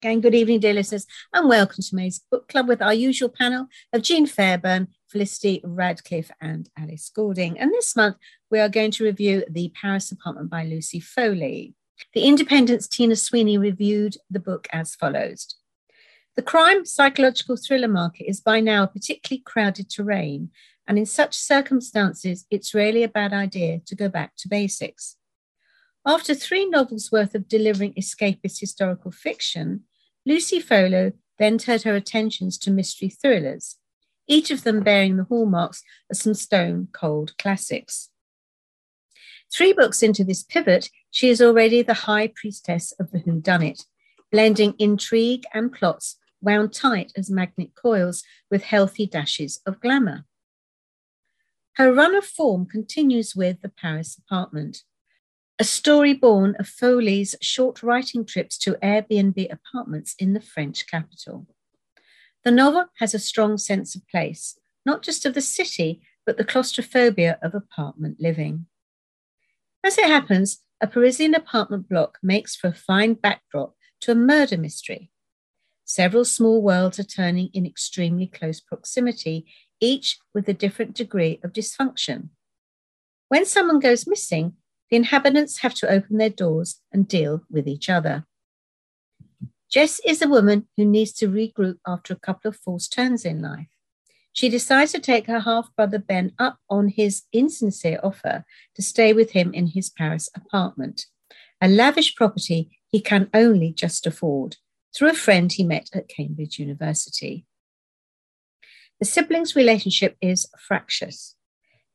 Again, good evening, dear listeners, and welcome to May's Book Club with our usual panel of Jean Fairbairn, Felicity Radcliffe, and Alice Goulding. And this month, we are going to review The Paris Apartment by Lucy Foley. The Independent's Tina Sweeney reviewed the book as follows The crime psychological thriller market is by now a particularly crowded terrain, and in such circumstances, it's really a bad idea to go back to basics. After three novels worth of delivering escapist historical fiction, Lucy Foley then turned her attentions to mystery thrillers, each of them bearing the hallmarks of some stone cold classics. Three books into this pivot, she is already the high priestess of the whodunit, blending intrigue and plots wound tight as magnet coils with healthy dashes of glamour. Her run of form continues with The Paris Apartment, a story born of Foley's short writing trips to Airbnb apartments in the French capital. The novel has a strong sense of place, not just of the city, but the claustrophobia of apartment living. As it happens, a Parisian apartment block makes for a fine backdrop to a murder mystery. Several small worlds are turning in extremely close proximity, each with a different degree of dysfunction. When someone goes missing, the inhabitants have to open their doors and deal with each other. Jess is a woman who needs to regroup after a couple of false turns in life. She decides to take her half brother Ben up on his insincere offer to stay with him in his Paris apartment, a lavish property he can only just afford through a friend he met at Cambridge University. The siblings' relationship is fractious.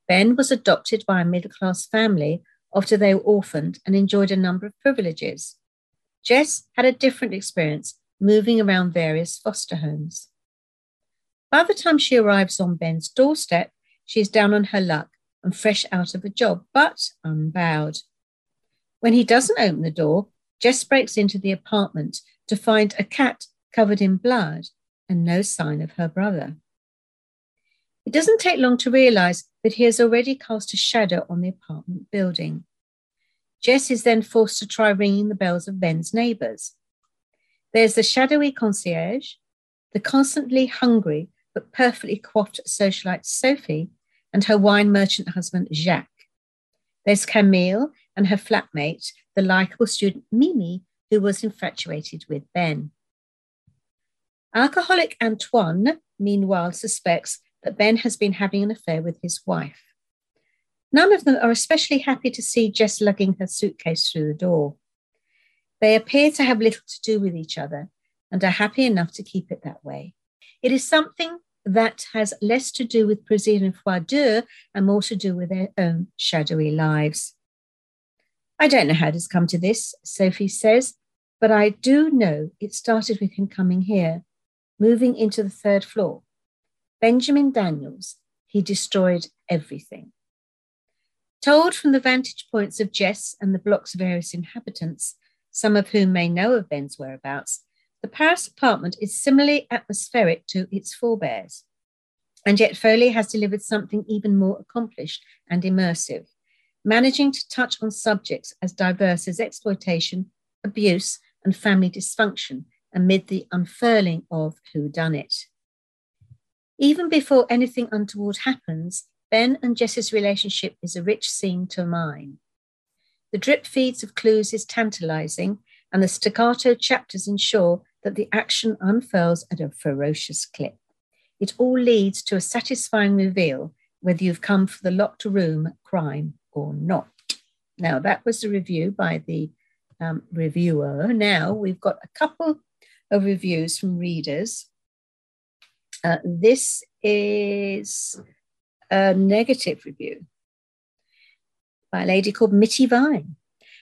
Ben was adopted by a middle class family after they were orphaned and enjoyed a number of privileges. Jess had a different experience moving around various foster homes. By the time she arrives on Ben's doorstep, she is down on her luck and fresh out of a job, but unbowed. When he doesn't open the door, Jess breaks into the apartment to find a cat covered in blood and no sign of her brother. It doesn't take long to realize that he has already cast a shadow on the apartment building. Jess is then forced to try ringing the bells of Ben's neighbors. There's the shadowy concierge, the constantly hungry but perfectly coiffed socialite Sophie, and her wine merchant husband Jacques. There's Camille and her flatmate, the likable student Mimi, who was infatuated with Ben. Alcoholic Antoine, meanwhile, suspects that Ben has been having an affair with his wife. None of them are especially happy to see Jess lugging her suitcase through the door. They appear to have little to do with each other and are happy enough to keep it that way. It is something that has less to do with Parisian froideur and more to do with their own shadowy lives. I don't know how it has come to this, Sophie says, but I do know it started with him coming here, moving into the third floor, Benjamin Daniels, he destroyed everything. Told from the vantage points of Jess and the block's various inhabitants, some of whom may know of Ben's whereabouts, the Paris apartment is similarly atmospheric to its forebears. And yet Foley has delivered something even more accomplished and immersive, managing to touch on subjects as diverse as exploitation, abuse, and family dysfunction amid the unfurling of who done it. Even before anything untoward happens, Ben and Jess's relationship is a rich scene to mine. The drip feeds of clues is tantalizing, and the staccato chapters ensure that the action unfurls at a ferocious clip. It all leads to a satisfying reveal, whether you've come for the locked room crime or not. Now, that was the review by the um, reviewer. Now, we've got a couple of reviews from readers. Uh, this is a negative review by a lady called Mitty Vine.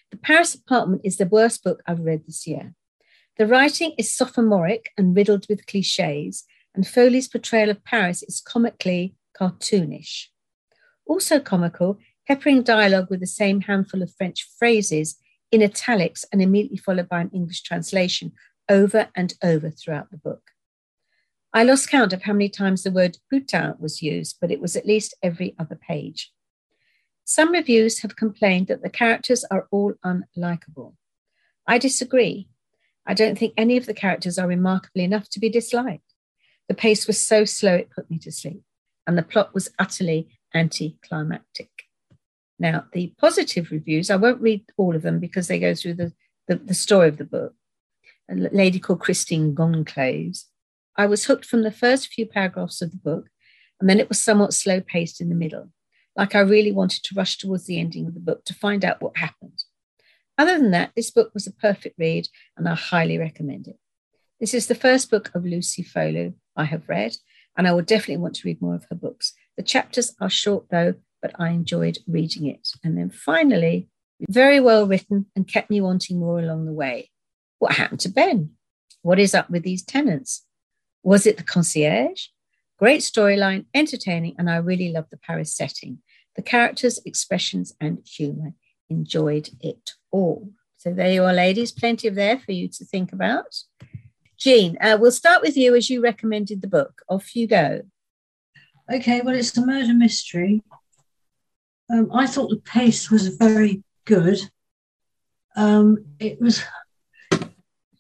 The Paris Apartment is the worst book I've read this year. The writing is sophomoric and riddled with cliches, and Foley's portrayal of Paris is comically cartoonish. Also comical, peppering dialogue with the same handful of French phrases in italics and immediately followed by an English translation over and over throughout the book. I lost count of how many times the word putain was used, but it was at least every other page. Some reviews have complained that the characters are all unlikable. I disagree. I don't think any of the characters are remarkably enough to be disliked. The pace was so slow it put me to sleep, and the plot was utterly anticlimactic. Now, the positive reviews, I won't read all of them because they go through the, the, the story of the book. A lady called Christine Goncalves. I was hooked from the first few paragraphs of the book, and then it was somewhat slow paced in the middle, like I really wanted to rush towards the ending of the book to find out what happened. Other than that, this book was a perfect read, and I highly recommend it. This is the first book of Lucy Foley I have read, and I will definitely want to read more of her books. The chapters are short though, but I enjoyed reading it. And then finally, very well written and kept me wanting more along the way. What happened to Ben? What is up with these tenants? Was it the concierge? Great storyline, entertaining, and I really loved the Paris setting. The characters, expressions, and humour. Enjoyed it all. So there you are, ladies. Plenty of there for you to think about. Jean, uh, we'll start with you as you recommended the book. Off you go. Okay, well, it's a murder mystery. Um, I thought the pace was very good. Um, it was,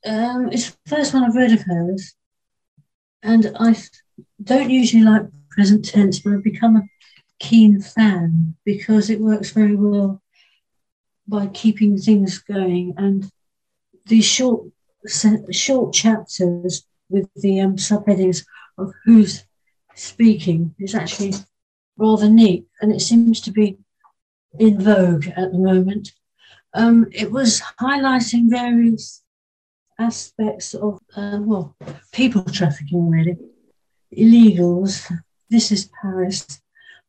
um, it's the first one I've read of hers. And I don't usually like present tense, but I've become a keen fan because it works very well by keeping things going. And these short short chapters with the um, subheadings of who's speaking is actually rather neat, and it seems to be in vogue at the moment. Um, it was highlighting various aspects of, uh, well, people trafficking, really, illegals. This is Paris.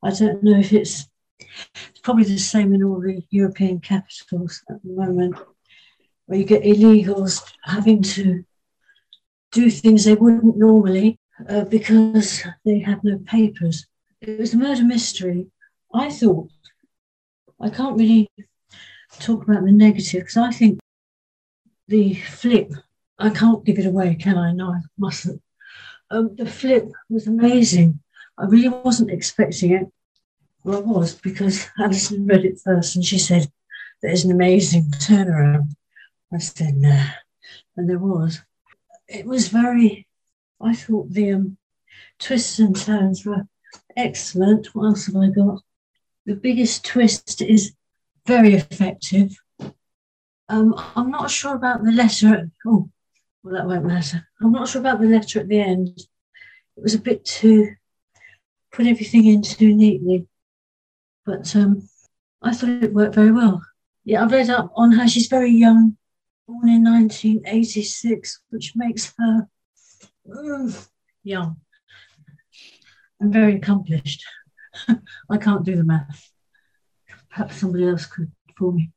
I don't know if it's, it's probably the same in all the European capitals at the moment where you get illegals having to do things they wouldn't normally uh, because they have no papers. It was a murder mystery. I thought, I can't really talk about the negative because I think the flip, I can't give it away, can I? No, I mustn't. Um, the flip was amazing. I really wasn't expecting it. Well, I was because Alison read it first and she said, There's an amazing turnaround. I said, nah. And there was. It was very, I thought the um, twists and turns were excellent. What else have I got? The biggest twist is very effective. Um, I'm not sure about the letter. oh, well, that won't matter. I'm not sure about the letter at the end. It was a bit too, put everything in too neatly. But um, I thought it worked very well. Yeah, I've read up on her. She's very young born in 1986, which makes her mm, young and very accomplished. I can't do the math. Perhaps somebody else could for me.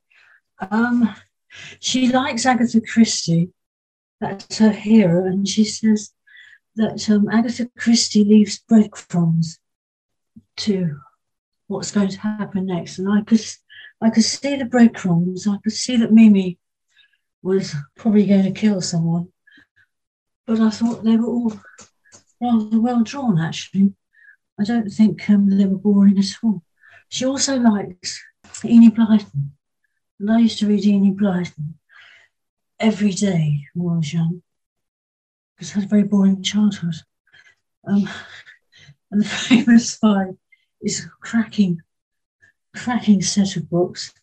Um, she likes Agatha Christie. That's her hero, and she says that um, Agatha Christie leaves breadcrumbs to what's going to happen next. And I could, I could see the breadcrumbs. I could see that Mimi was probably going to kill someone. But I thought they were all rather well drawn, actually. I don't think um, they were boring at all. She also likes Enid Blyton. And I used to read Enid Blyton every day when I was young because I had a very boring childhood. Um, and the famous five is a cracking, cracking set of books,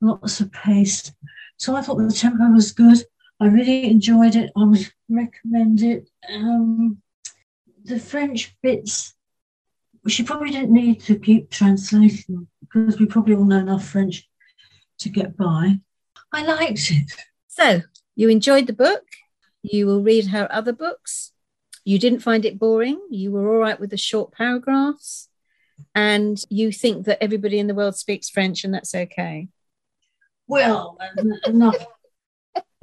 lots of pace, so I thought the tempo was good. I really enjoyed it. I would recommend it. Um, the French bits, she probably didn't need to keep translating because we probably all know enough French to get by. I liked it. So you enjoyed the book. You will read her other books. You didn't find it boring. You were all right with the short paragraphs. And you think that everybody in the world speaks French and that's okay. Well, enough.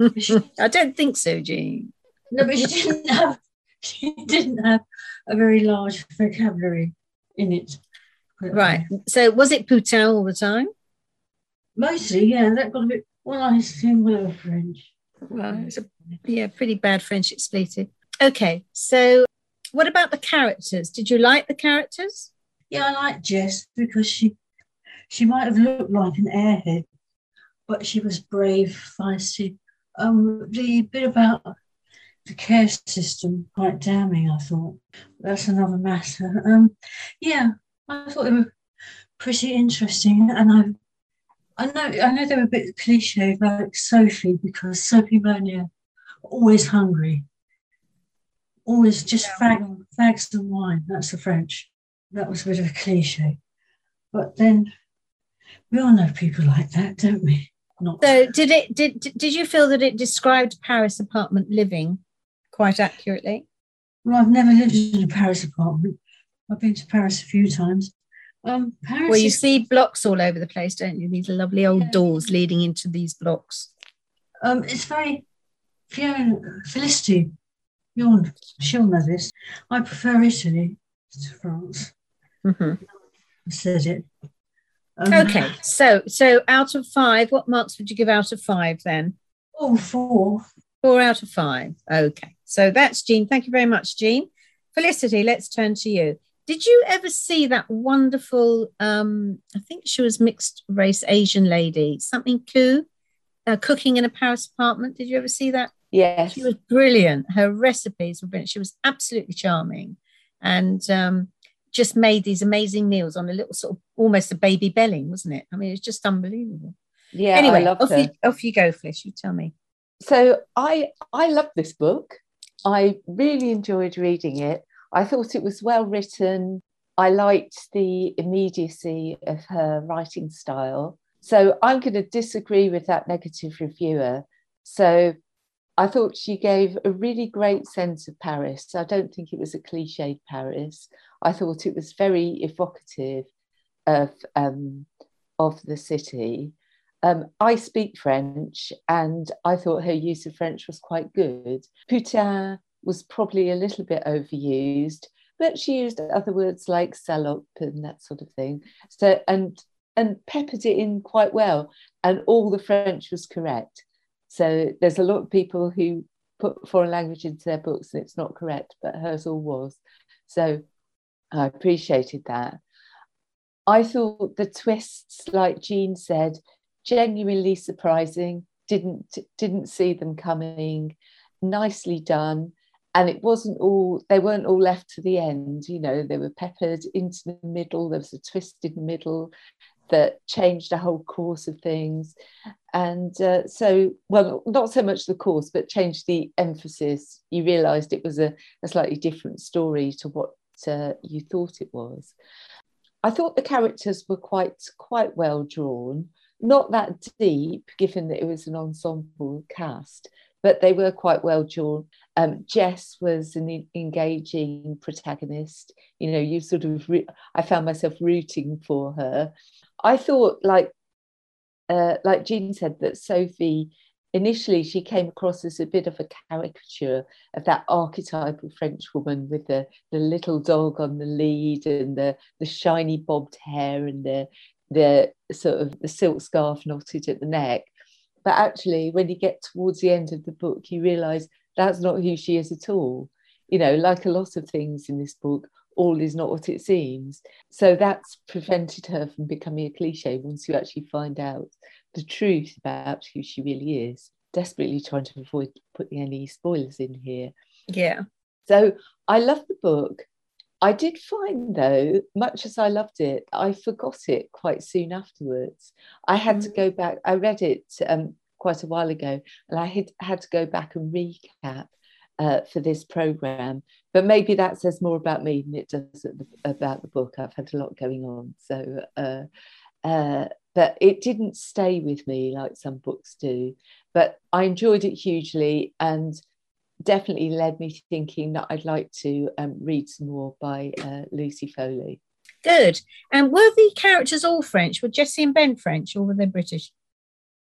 I don't think so, Jean. No, but she didn't have she didn't have a very large vocabulary in it. Right. So was it putain all the time? Mostly, yeah. That got a bit well, I assume well French. Well, it's a yeah, pretty bad French expletive. Okay, so what about the characters? Did you like the characters? Yeah, I like Jess because she she might have looked like an airhead but she was brave, feisty, Um, the bit about the care system quite damning. I thought that's another matter. Um, yeah, I thought it was pretty interesting, and I. Know, I know they were a bit cliche, like Sophie, because Sophie Meunier always hungry, always just yeah. fag, fags and wine. That's the French. That was a bit of a cliche. But then we all know people like that, don't we? Not so did it did did you feel that it described Paris apartment living quite accurately? Well, I've never lived in a Paris apartment. I've been to Paris a few times. Um, Paris well, you is... see blocks all over the place, don't you? These lovely old yeah. doors leading into these blocks. Um, it's very Fiona Felicity. You'll she'll know this. I prefer Italy to France. Mm-hmm. I said it. Um, okay, so so out of five, what marks would you give out of five then? Oh, four. Four out of five. Okay, so that's Jean. Thank you very much, Jean. Felicity, let's turn to you. Did you ever see that wonderful? Um, I think she was mixed race Asian lady, something Khoo, uh, cooking in a Paris apartment. Did you ever see that? Yes, she was brilliant. Her recipes were brilliant. She was absolutely charming, and um, just made these amazing meals on a little sort of almost a baby belly, wasn't it? I mean, it's just unbelievable. Yeah. Anyway, off her. you off you go, Fliss. You tell me. So I I love this book. I really enjoyed reading it. I thought it was well written. I liked the immediacy of her writing style. So I'm going to disagree with that negative reviewer. So I thought she gave a really great sense of Paris. I don't think it was a cliched Paris. I thought it was very evocative of um, of the city. Um, I speak French, and I thought her use of French was quite good. Putain was probably a little bit overused, but she used other words like salope and that sort of thing. So and and peppered it in quite well, and all the French was correct. So there's a lot of people who put foreign language into their books and it's not correct, but hers all was. So I appreciated that. I thought the twists, like Jean said, genuinely surprising. Didn't didn't see them coming. Nicely done, and it wasn't all. They weren't all left to the end. You know, they were peppered into the middle. There was a twist in the middle that changed the whole course of things, and uh, so well, not so much the course, but changed the emphasis. You realised it was a, a slightly different story to what uh, you thought it was. I thought the characters were quite quite well drawn, not that deep, given that it was an ensemble cast, but they were quite well drawn. Um, Jess was an engaging protagonist. You know, you sort of, re- I found myself rooting for her. I thought, like, uh, like Jean said, that Sophie initially she came across as a bit of a caricature of that archetypal French woman with the, the little dog on the lead and the, the shiny bobbed hair and the, the sort of the silk scarf knotted at the neck. But actually, when you get towards the end of the book, you realize that's not who she is at all. You know, like a lot of things in this book, all is not what it seems. So that's prevented her from becoming a cliche once you actually find out the truth about who she really is. Desperately trying to avoid putting any spoilers in here. Yeah. So I love the book. I did find, though, much as I loved it, I forgot it quite soon afterwards. I had mm. to go back, I read it um, quite a while ago, and I had, had to go back and recap uh, for this program. But maybe that says more about me than it does about the book. I've had a lot going on. So, uh, uh, but it didn't stay with me like some books do. But I enjoyed it hugely and definitely led me thinking that I'd like to um, read some more by uh, Lucy Foley. Good. And were the characters all French? Were Jesse and Ben French, or were they British?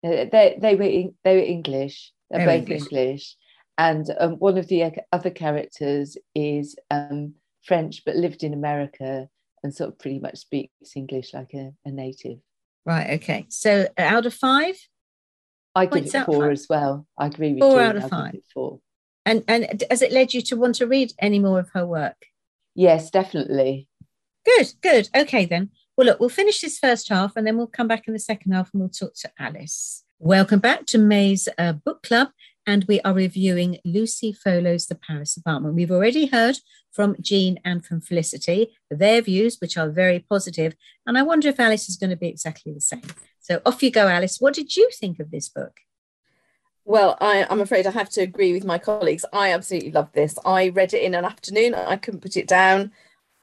Uh, they they were they were English. They're, They're both English. English and um, one of the other characters is um, French but lived in America and sort of pretty much speaks English like a, a native. Right. Okay. So out of five, I give it four as well. I agree with four you. out of five. Four. And and has it led you to want to read any more of her work? Yes, definitely. Good. Good. Okay then. Well, look, we'll finish this first half and then we'll come back in the second half and we'll talk to Alice. Welcome back to May's uh, Book Club, and we are reviewing Lucy Foley's The Paris Apartment. We've already heard from Jean and from Felicity, their views, which are very positive, and I wonder if Alice is going to be exactly the same. So off you go, Alice. What did you think of this book? Well, I, am afraid I have to agree with my colleagues. I absolutely love this. I read it in an afternoon. I couldn't put it down.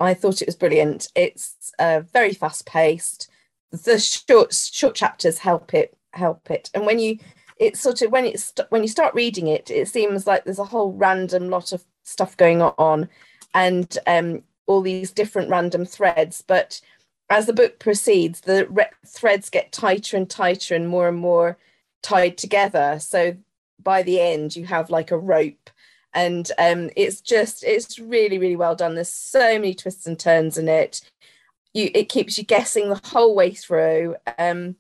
I thought it was brilliant. It's uh, very fast paced. The short short chapters help it help it. And when you, it's sort of when it's when you start reading it, it seems like there's a whole random lot of stuff going on, and um, all these different random threads. But as the book proceeds, the re- threads get tighter and tighter and more and more tied together. So by the end, you have like a rope and um, it's just it's really really well done there's so many twists and turns in it you it keeps you guessing the whole way through um,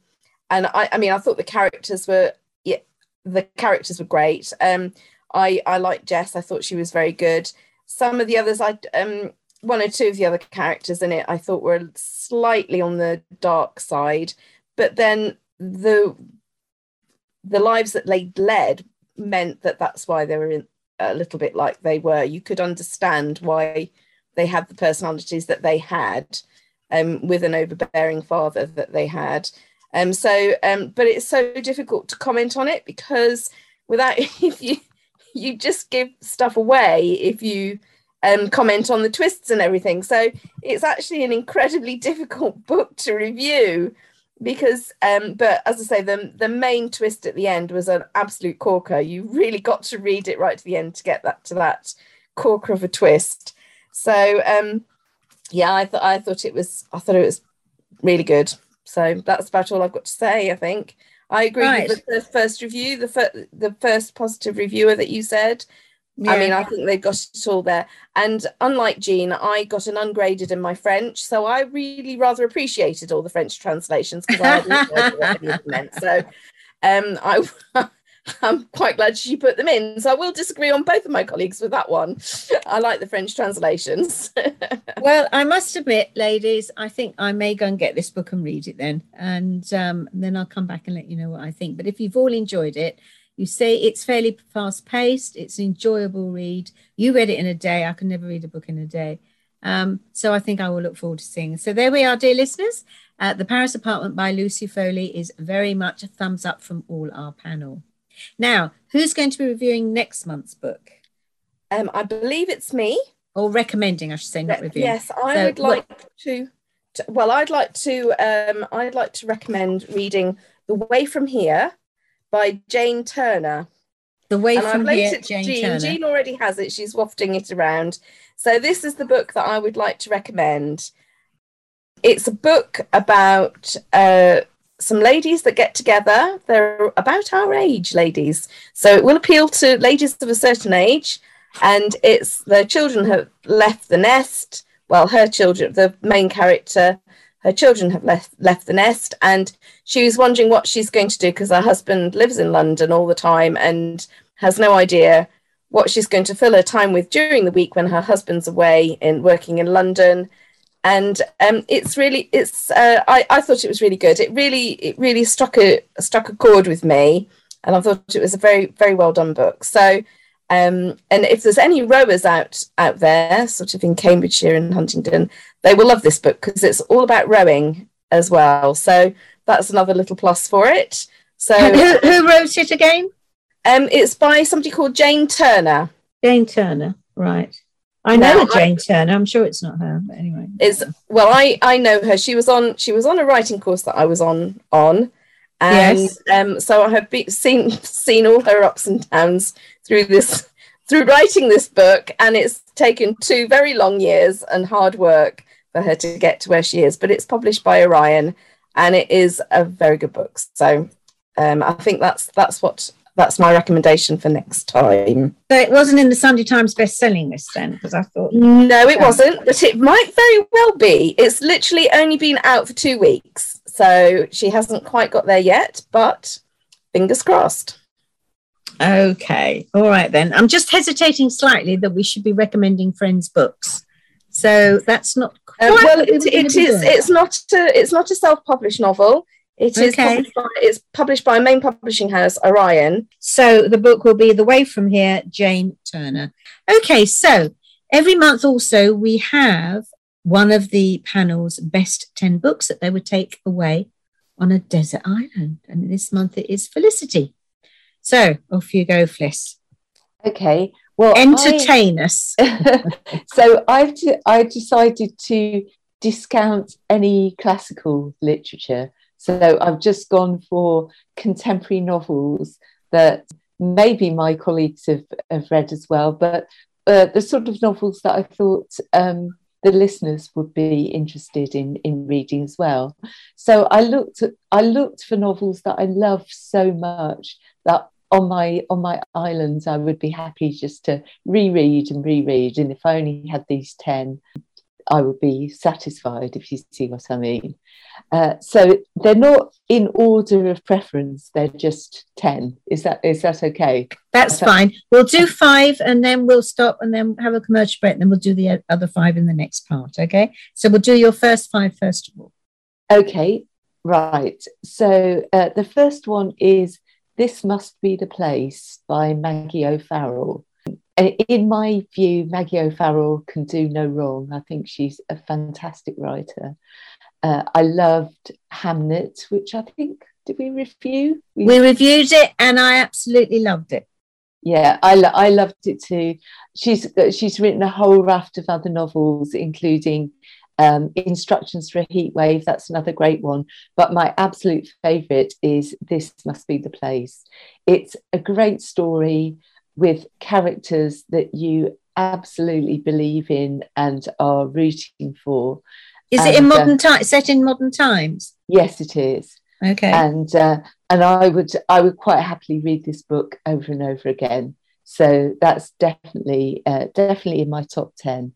and I, I mean, I thought the characters were, yeah, the characters were great. Um, I, I liked Jess. I thought she was very good. Some of the others, I, um, one or two of the other characters in it, I thought were slightly on the dark side, but then the, the lives that they led meant that that's why they were in, a little bit like they were. You could understand why they had the personalities that they had, um, with an overbearing father that they had. Um, so, um, but it's so difficult to comment on it because without if you you just give stuff away if you um, comment on the twists and everything. So it's actually an incredibly difficult book to review because um but as i say the the main twist at the end was an absolute corker you really got to read it right to the end to get that to that corker of a twist so um yeah i thought i thought it was i thought it was really good so that's about all I've got to say. I think I agree right. with the first review, the fir- the first positive reviewer that you said. Yeah. I mean, I think they got it all there. And unlike Jean, I got an ungraded in my French, so I really rather appreciated all the French translations because I hadn't heard what any of meant. So um, I I'm quite glad she put them in. So I will disagree on both of my colleagues with that one. I like the French translations. well, I must admit, ladies, I think I may go and get this book and read it then. And um, then I'll come back and let you know what I think. But if you've all enjoyed it, you say it's fairly fast paced, it's an enjoyable read. You read it in a day. I can never read a book in a day. Um, so I think I will look forward to seeing. So there we are, dear listeners. Uh, the Paris Apartment by Lucy Foley is very much a thumbs up from all our panel. Now, who's going to be reviewing next month's book? Um, I believe it's me. Or recommending, I should say, not reviewing. Yes, I so, would like what... to, to, Well, I'd like to. Um, I'd like to recommend reading "The Way from Here" by Jane Turner. The Way and from Here, Jane Jean. Turner. Jean already has it. She's wafting it around. So this is the book that I would like to recommend. It's a book about uh, some ladies that get together. They're about our age, ladies. So it will appeal to ladies of a certain age. And it's their children have left the nest. Well, her children, the main character, her children have left left the nest, and she was wondering what she's going to do because her husband lives in London all the time and has no idea what she's going to fill her time with during the week when her husband's away and working in London. And um, it's really it's uh, I, I thought it was really good. It really it really struck a struck a chord with me and i thought it was a very very well done book. So um, and if there's any rowers out out there sort of in cambridgeshire and huntingdon they will love this book because it's all about rowing as well so that's another little plus for it so who, who wrote it again um, it's by somebody called jane turner jane turner right I know now, Jane I, Turner. I'm sure it's not her, but anyway. Is well, I I know her. She was on she was on a writing course that I was on on, and yes. um, so I have be, seen seen all her ups and downs through this through writing this book, and it's taken two very long years and hard work for her to get to where she is. But it's published by Orion, and it is a very good book. So um, I think that's that's what that's my recommendation for next time. So it wasn't in the Sunday Times best-selling list then, because I thought no, it wasn't, but it might very well be. It's literally only been out for two weeks, so she hasn't quite got there yet. But fingers crossed. Okay, all right then. I'm just hesitating slightly that we should be recommending friends' books. So that's not um, well. It, it is. It's not. A, it's not a self-published novel. It is Okay. published by, it's published by a main publishing house Orion. So the book will be The Way From Here, Jane Turner. Okay, so every month also we have one of the panel's best 10 books that they would take away on a desert island. And this month it is Felicity. So off you go, Fliss. Okay. Well, I- Entertain us. so I've de- I decided to discount any classical literature. So I've just gone for contemporary novels that maybe my colleagues have, have read as well, but uh, the sort of novels that I thought um, the listeners would be interested in in reading as well. So I looked at, I looked for novels that I love so much that on my on my islands I would be happy just to reread and reread. And if I only had these ten, I would be satisfied. If you see what I mean. Uh, so they're not in order of preference. They're just ten. Is that is that okay? That's Okay. fine. We'll do five and then we'll stop and then have a commercial break and then we'll do the other five in the next part. Okay. So we'll do your first five first of all. Okay, right. So uh, the first one is This Must Be the Place by Maggie O'Farrell. Uh, In my view, Maggie O'Farrell can do no wrong. I think she's a fantastic writer. Uh, I loved Hamnet, which I think, did we review? We- We reviewed it and I absolutely loved it. yeah, I, lo- I loved it too. She's she's written a whole raft of other novels, including um, Instructions for a Heat Wave. That's another great one. But my absolute favourite is This Must Be the Place. It's a great story with characters that you absolutely believe in and are rooting for. Is it in And, uh, modern times, set in modern times? Yes, it is. Okay. and uh, and I would I would quite happily read this book over and over again. So that's definitely uh, definitely in my top ten.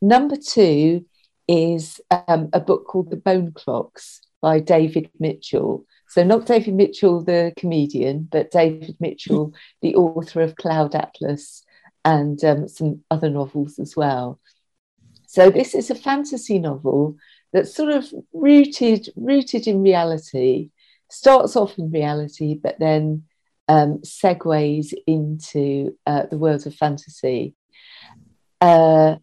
Number two is um, a book called The Bone Clocks by David Mitchell. So not David Mitchell the comedian, but David Mitchell, the author of Cloud Atlas and um, some other novels as well. So this is a fantasy novel that's sort of rooted rooted in reality starts off in reality but then um, segues into uh, the world of fantasy uh,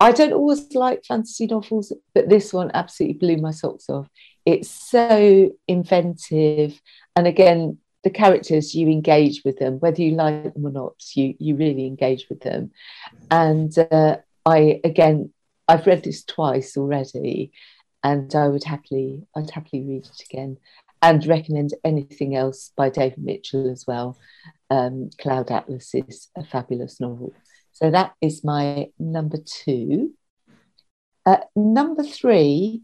i don't always like fantasy novels but this one absolutely blew my socks off it's so inventive and again the characters you engage with them whether you like them or not you you really engage with them and uh, i again i've read this twice already and I would happily I'd happily read it again and recommend anything else by David Mitchell as well. Um, Cloud Atlas is a fabulous novel. So that is my number two. Uh, number three.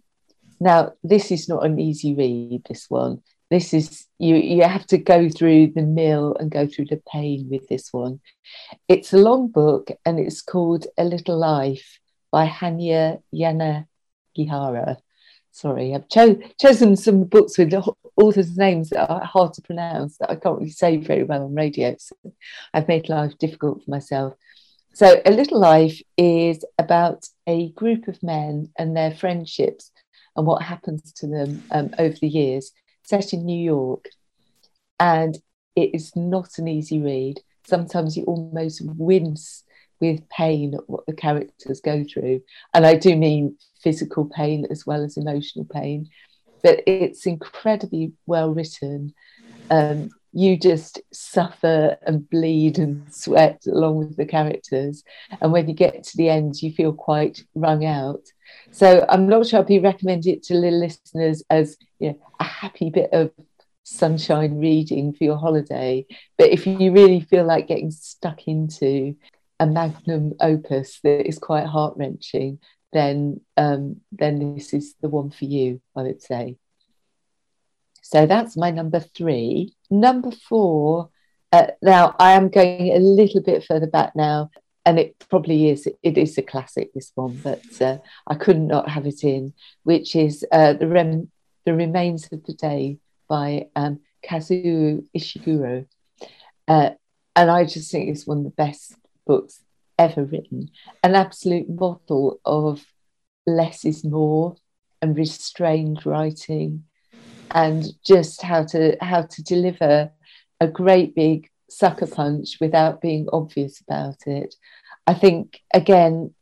Now this is not an easy read. This one. This is you. You have to go through the mill and go through the pain with this one. It's a long book and it's called A Little Life by Hanya Yanagihara sorry, I've cho- chosen some books with au- authors' names that are hard to pronounce that I can't really say very well on radio. So I've made life difficult for myself. So, A Little Life is about a group of men and their friendships and what happens to them um, over the years, set in New York. And it is not an easy read. Sometimes you almost wince with pain at what the characters go through. And I do mean physical pain as well as emotional pain. But it's incredibly well written. Um, you just suffer and bleed and sweat along with the characters. And when you get to the end, you feel quite wrung out. So I'm not sure I'd be recommending it to little listeners as you know, a happy bit of sunshine reading for your holiday. But if you really feel like getting stuck into a magnum opus that is quite heart wrenching, then um, then this is the one for you, I would say. So that's my number three. Number four. Uh, now I am going a little bit further back now, and it probably is. It is a classic, this one, but uh, I could not not have it in, which is uh, the rem- the remains of the day by um, Kazuo Ishiguro, uh, and I just think it's one of the best books ever written. An absolute model of less is more and restrained writing and just how to how to deliver a great big sucker punch without being obvious about it. I think again,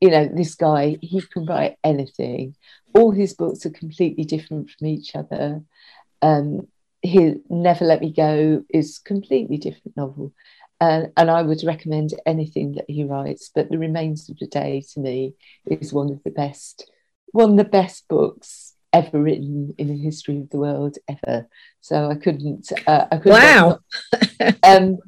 you know, this guy, he can write anything. All his books are completely different from each other. Um, he Never Let Me Go is completely different novel. And, and I would recommend anything that he writes, but The Remains of the Day to me is one of the best, one of the best books ever written in the history of the world ever. So I couldn't. Uh, I couldn't wow. um,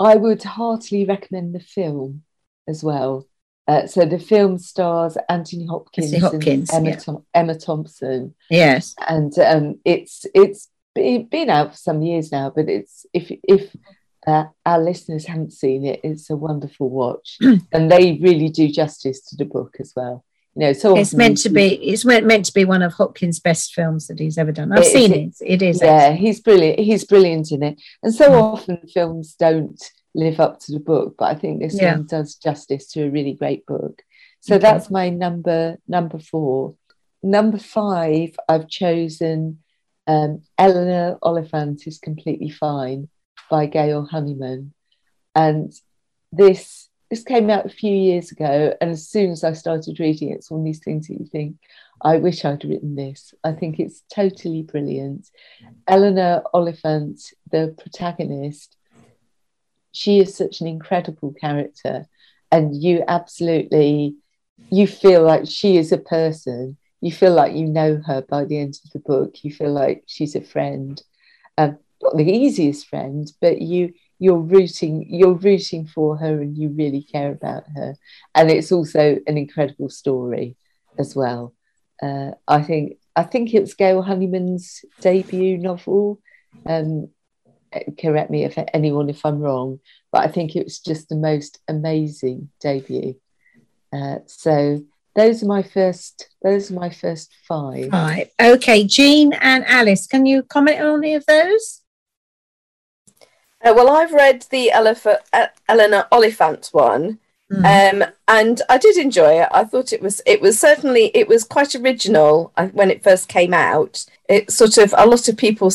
I would heartily recommend the film as well. Uh, so the film stars Anthony Hopkins, Hopkins and Emma, yeah. Thom- Emma Thompson, Yes. and um, it's it's be- been out for some years now. But it's if if uh, our listeners haven't seen it, it's a wonderful watch, and they really do justice to the book as well. You know, so It's meant to be. It's meant meant to be one of Hopkins' best films that he's ever done. I've It is- seen it. It is. yeah he's brilliant he's brilliant in it and so Mm. often films don't live up to the book but i think this Yeah. one does justice to a really great book. So Okay. that's my number number four. Number five i've chosen um, eleanor oliphant is completely fine by gail honeyman. And this this came out a few years ago and as soon as i started reading it, it's one of these things that you think i wish i'd written this. I think it's totally brilliant. Eleanor oliphant the protagonist she is such an incredible character and you absolutely you feel like she is a person. You feel like you know her by the end of the book. You feel like she's a friend um, not the easiest friend but you you're rooting you're rooting for her and you really care about her. And it's also an incredible story as well. Uh, i think i think it was gail honeyman's debut novel. Um, correct me if anyone if i'm wrong but i think it was just the most amazing debut uh, so those are my first those are my first five Right. Okay, Jean and Alice, can you comment on any of those? Uh, well, I've read the Elef- uh, Eleanor Oliphant one, Mm. um, and I did enjoy it. I thought it was it was certainly it was quite original uh, when it first came out. It sort of a lot of people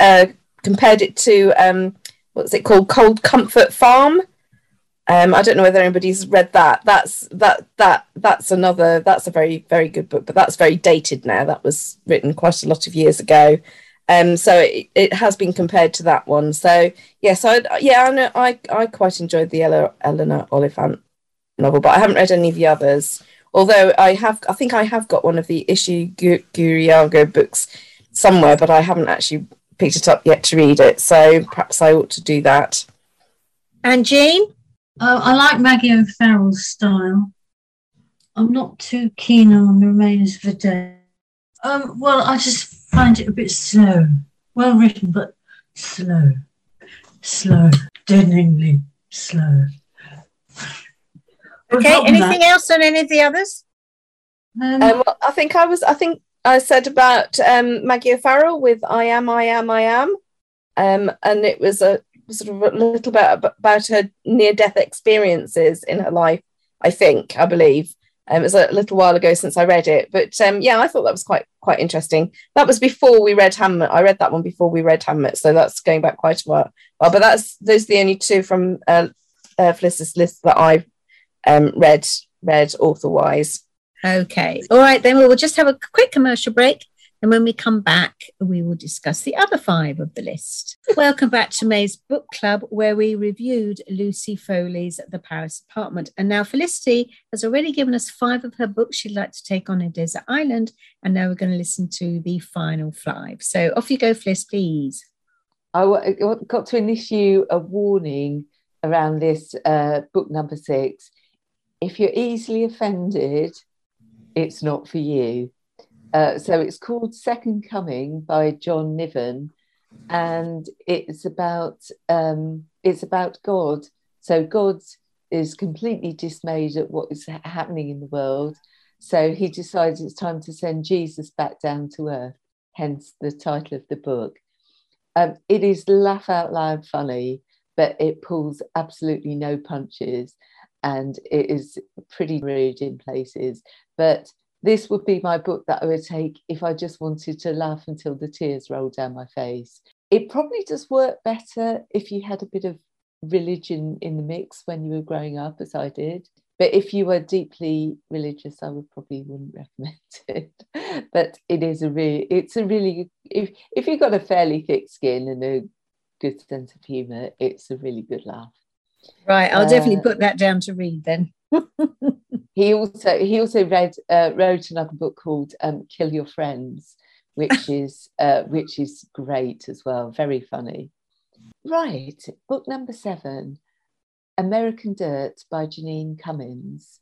uh, compared it to um, what's it called, Cold Comfort Farm. Um, I don't know whether anybody's read that. That's that that that's another that's a very very good book, but that's very dated now. That was written quite a lot of years ago. Um, so it, it has been compared to that one. So yes, I yeah I I I quite enjoyed the Ella, Eleanor Oliphant novel, but I haven't read any of the others. Although I have, I think I have got one of the Ishi Gu- Guriago books somewhere, but I haven't actually picked it up yet to read it. So perhaps I ought to do that. And Jean? Uh, I like Maggie O'Farrell's style. I'm not too keen on the remains of the day. Um, well, I just find it a bit slow. Well written, but slow. Slow. Deadeningly slow. Okay, Apart from anything else on any of the others? um, Um, well, I think I was. I think I said about um, Maggie O'Farrell with "I am, I am, I am," um, and it was a sort of a little bit about her near-death experiences in her life. I think, I believe. Um, it was a little while ago since I read it, but um, yeah, I thought that was quite quite interesting. That was before we read Hamnet. I read that one before we read Hamnet, so that's going back quite a while. Well, but that's those are the only two from uh, uh, Felicity's list that I've um, read read author-wise. Okay. All right, then we will just have a quick commercial break. And when we come back, we will discuss the other five of the list. Welcome back to May's Book Club, where we reviewed Lucy Foley's The Paris Apartment. And now Felicity has already given us five of her books she'd like to take on a desert island. And now we're going to listen to the final five. So off you go, Fliss, please. I I got to issue a warning around this uh, book number six. If you're easily offended, it's not for you. Uh, so it's called Second Coming by John Niven, and it's about um, it's about God. So God is completely dismayed at what is happening in the world. So he decides it's time to send Jesus back down to earth. Hence the title of the book. Um, it is laugh out loud funny, but it pulls absolutely no punches and it is pretty rude in places. But this would be my book that I would take if I just wanted to laugh until the tears rolled down my face. It probably does work better if you had a bit of religion in the mix when you were growing up, as I did. But if you were deeply religious, I would probably wouldn't recommend it. but it is a really, it's a really, if if you've got a fairly thick skin and a good sense of humour, it's a really good laugh. Right, I'll uh, definitely put that down to read then. he also he also read uh, wrote another book called um, Kill Your Friends, which is uh, which is great as well, very funny. Right, book number seven, American Dirt by Jeanine Cummins.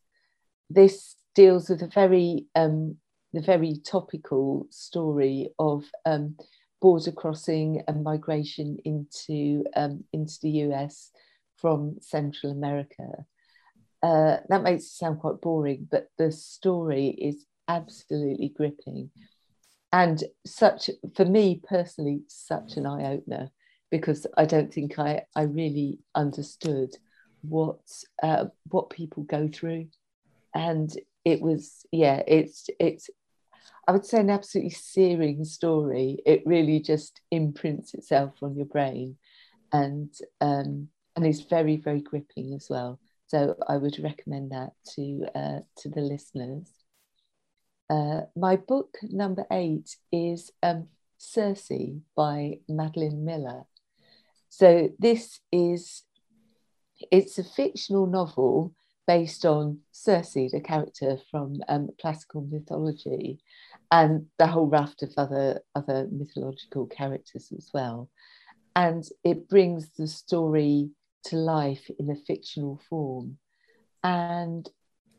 This deals with a very um, the very topical story of um, border crossing and migration into um, into the US from Central America. Uh, that makes it sound quite boring, but the story is absolutely gripping. And such, for me personally, such an eye opener because I don't think I, I really understood what uh, what people go through. And it was, yeah, it's it's I would say an absolutely searing story. It really just imprints itself on your brain, and um, and is very very gripping as well. So I would recommend that to uh, to the listeners. Uh, my book number eight is um, Circe by Madeline Miller. So this is it's a fictional novel based on Circe, the character from um, classical mythology, and the whole raft of other other mythological characters as well. And it brings the story to life in a fictional form. And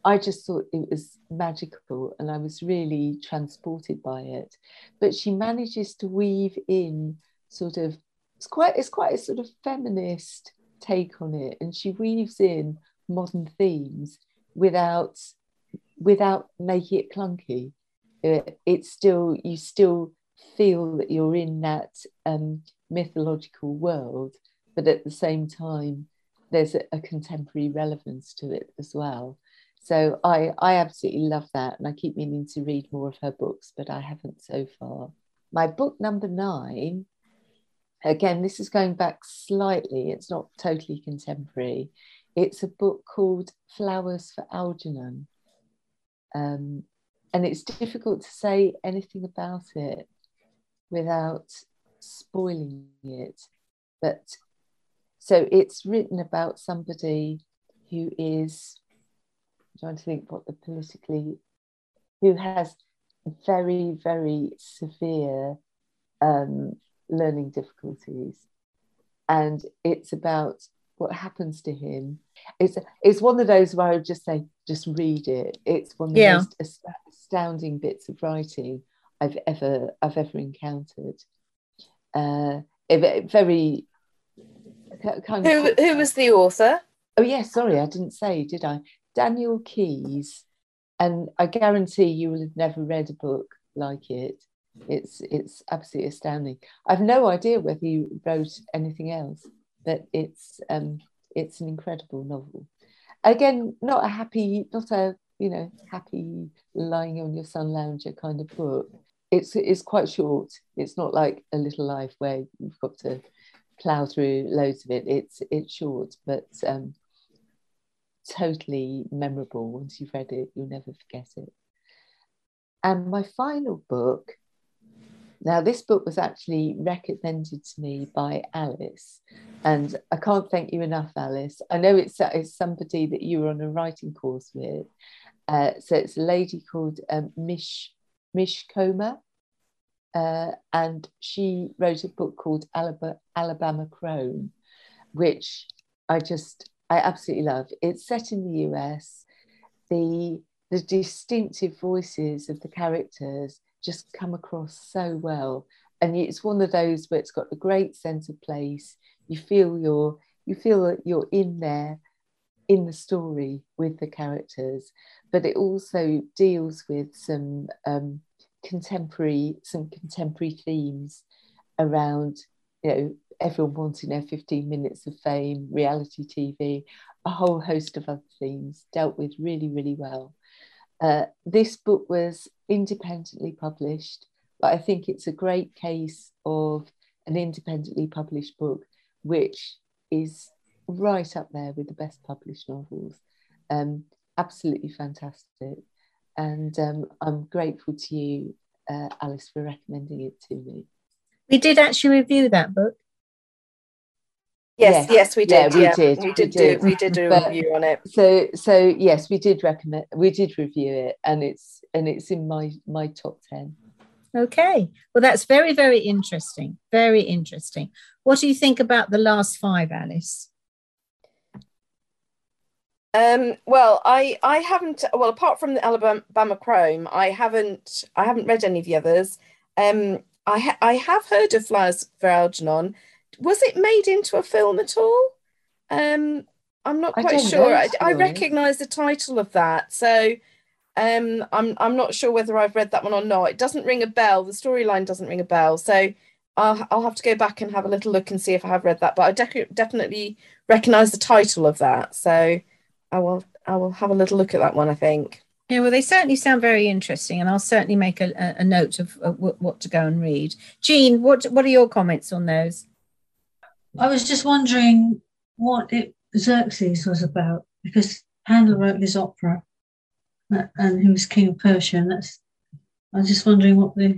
I just thought it was magical and I was really transported by it. But she manages to weave in sort of it's quite it's quite a sort of feminist take on it and she weaves in modern themes without without making it clunky. It, it's still you still feel that you're in that um, mythological world, but at the same time, there's a, a contemporary relevance to it as well. So I, I absolutely love that. And I keep meaning to read more of her books, but I haven't so far. My book number nine, again, this is going back slightly, it's not totally contemporary. It's a book called Flowers for Algernon. Um, and it's difficult to say anything about it without spoiling it. But so it's written about somebody who is I'm trying to think what the politically who has very very severe um, learning difficulties. And it's about what happens to him. It's it's one of those where i would just say just read it. It's one of the most astounding bits of writing i've ever i've ever encountered. Uh, very kind of who, who was the author? Oh yes, sorry, I didn't say, did I? Daniel Keyes, and I guarantee you will have never read a book like it. It's it's absolutely astounding. I've no idea whether he wrote anything else, but it's um it's an incredible novel. Again, not a happy, not a you know happy lying on your sun lounger kind of book. It's it's quite short. It's not like a little life where you've got to plow through loads of it. It's it's short, but um, totally memorable. Once you've read it, you'll never forget it. And my final book. Now, this book was actually recommended to me by Alice, and I can't thank you enough, Alice. I know it's, it's somebody that you were on a writing course with. Uh, so it's a lady called um, Mish Mish Cromer, uh, and she wrote a book called Alabama, Chrome, which I just I absolutely love. It's set in the US. The the distinctive voices of the characters just come across so well, and it's one of those where it's got a great sense of place. You feel you're you feel that you're in there in the story with the characters, but it also deals with some um, contemporary some contemporary themes around you know everyone wanting their 15 minutes of fame reality tv a whole host of other themes dealt with really really well Uh, this book was independently published, but I think it's a great case of an independently published book, which is right up there with the best published novels. Um, absolutely fantastic. And um, I'm grateful to you, uh, Alice, for recommending it to me. We did actually review that book. Yes, yes, yes we did. Yeah, we did. We did, we did do we did do a review on it. So so yes, we did recommend we did review it and it's and it's in my my top 10. Okay. Well that's very very interesting. Very interesting. What do you think about the last 5, Alice? Um, well, I I haven't well apart from the Alabama Chrome, I haven't I haven't read any of the others. Um, I ha- I have heard of Flowers for Algernon. Was it made into a film at all? Um, I'm not quite sure. I, I recognise the title of that, so um, I'm I'm not sure whether I've read that one or not. It doesn't ring a bell. The storyline doesn't ring a bell, so I'll I'll have to go back and have a little look and see if I have read that. But I de- definitely recognise the title of that, so I will I will have a little look at that one. I think. Yeah, well, they certainly sound very interesting, and I'll certainly make a, a note of, of, what to go and read. Jean, what what are your comments on those? I was just wondering what it, Xerxes was about because Handel wrote his opera, uh, and he was king of Persia. And that's I was just wondering what the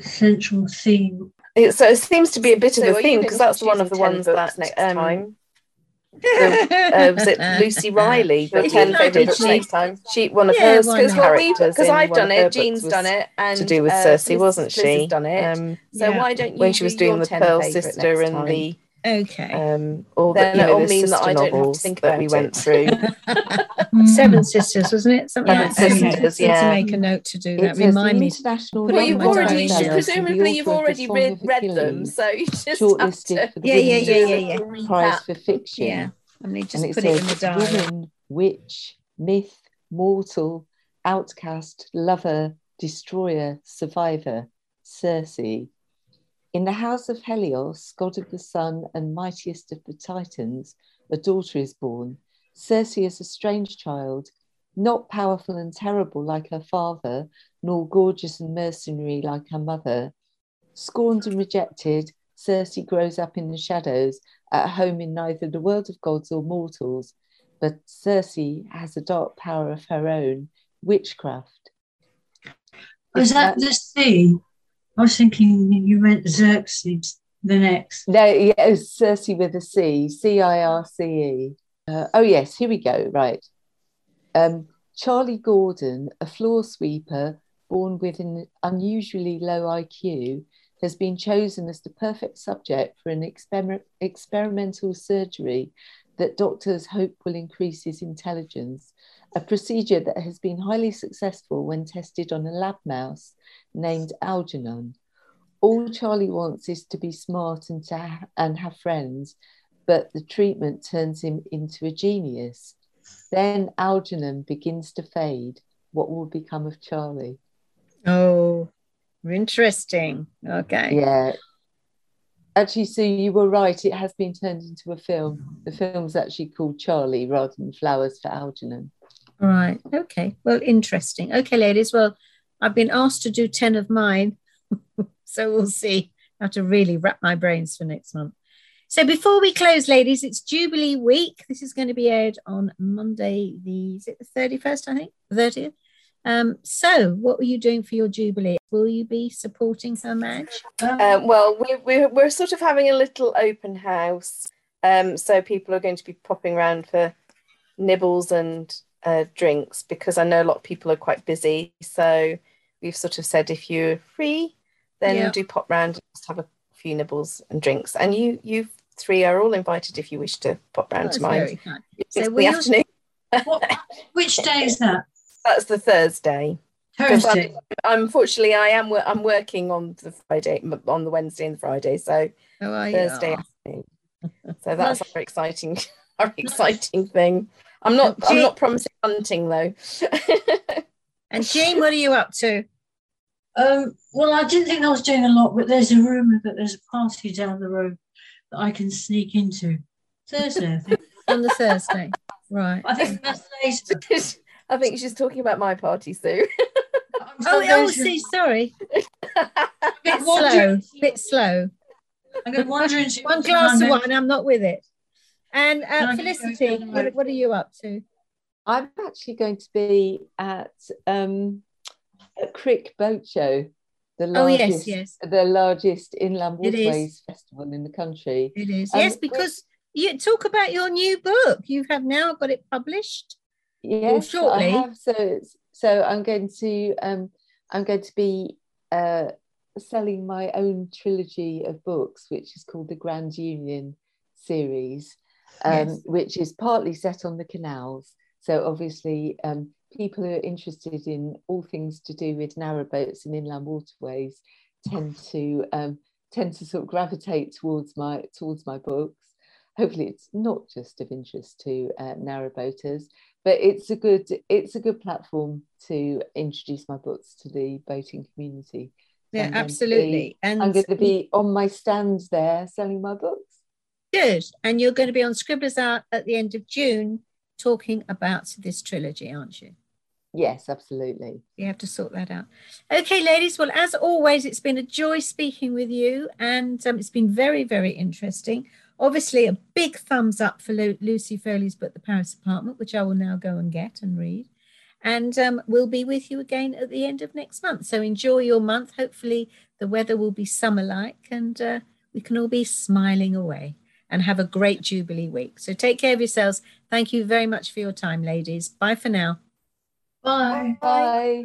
central theme. It, so it seems to be a bit so of a theme because that's one of the ones that next um, time uh, was it Lucy Riley? The ten favourite next time. She one of yeah, her characters because I've done it. Jean's done it, and to do with uh, Circe, wasn't she? Done it. Um, so yeah. why don't you when she was doing the Pearl Sister and the Okay. Um, all the, you know, the mean that I don't have to think that we went through. Seven Sisters, wasn't it? Something Seven like Sisters, yeah. To make a note to do that. Remind me. International but you've already, presumably, you've already read, read them, so you just have to. Yeah, yeah, yeah, yeah, yeah. Prize for fiction. Yeah. I mean, just and put it, it in the diary. Woman, witch, myth, mortal, outcast, lover, destroyer, survivor, Circe. In the house of Helios, god of the sun and mightiest of the Titans, a daughter is born. Circe is a strange child, not powerful and terrible like her father, nor gorgeous and mercenary like her mother. Scorned and rejected, Circe grows up in the shadows at home in neither the world of gods or mortals, but Circe has a dark power of her own, witchcraft. Was that, the sea? I was thinking you meant Xerxes, the next. No, yeah, Circe with a C, C I R C E. Uh, oh, yes, here we go, right. Um, Charlie Gordon, a floor sweeper born with an unusually low IQ, has been chosen as the perfect subject for an exper- experimental surgery that doctors hope will increase his intelligence, a procedure that has been highly successful when tested on a lab mouse named Algernon. All Charlie wants is to be smart and, to ha- and have friends, but the treatment turns him into a genius. Then Algernon begins to fade. What will become of Charlie? Oh, Interesting. Okay. Yeah. Actually, Sue, you were right. It has been turned into a film. The film's actually called Charlie rather than Flowers for Algernon. Right. Okay. Well, interesting. Okay, ladies. Well, I've been asked to do 10 of mine. so we'll see how to really wrap my brains for next month. So before we close, ladies, it's Jubilee week. This is going to be aired on Monday, the is it the 31st, I think? 30th. Um, so, what were you doing for your Jubilee? Will you be supporting her, Madge? Um, well, we're, we're, we're sort of having a little open house. Um, so, people are going to be popping around for nibbles and uh, drinks because I know a lot of people are quite busy. So, we've sort of said if you're free, then yeah. do pop round and just have a few nibbles and drinks. And you, you three are all invited if you wish to pop round to mine. So, the afternoon. what, which day is that? That's the Thursday. Thursday. I'm, unfortunately, I am. I'm working on the Friday, on the Wednesday and Friday. So oh, Thursday afternoon. So that's our exciting, our exciting thing. I'm not. I'm not promising hunting though. and Jean, what are you up to? Um, well, I didn't think I was doing a lot, but there's a rumor that there's a party down the road that I can sneak into Thursday. I think. on the Thursday, right? I think that's later. I think she's talking about my party, Sue. oh, oh, see, sorry. bit slow, bit slow. I'm going to wander into one glass of wine. I'm not with it. And uh, Felicity, what, what, are you up to? I'm actually going to be at um, a Crick Boat Show, the largest, oh, yes, yes. the largest inland waterways festival in the country. It is, um, yes, because you talk about your new book. You have now got it published. Yes, shortly. I have. So, so I'm going to um, I'm going to be uh, selling my own trilogy of books, which is called the Grand Union series, um, yes. which is partly set on the canals. So obviously, um, people who are interested in all things to do with narrowboats and inland waterways tend to um, tend to sort of gravitate towards my towards my books. Hopefully, it's not just of interest to uh, narrowboaters, but it's a good it's a good platform to introduce my books to the boating community. Yeah, absolutely. And I'm going to be on my stand there selling my books. Good. And you're going to be on Scribblers Out at the end of June talking about this trilogy, aren't you? Yes, absolutely. You have to sort that out. Okay, ladies. Well, as always, it's been a joy speaking with you, and um, it's been very, very interesting. Obviously, a big thumbs up for Lu- Lucy Foley's book, The Paris Apartment, which I will now go and get and read. And um, we'll be with you again at the end of next month. So enjoy your month. Hopefully, the weather will be summer like and uh, we can all be smiling away and have a great Jubilee week. So take care of yourselves. Thank you very much for your time, ladies. Bye for now. Bye. Bye.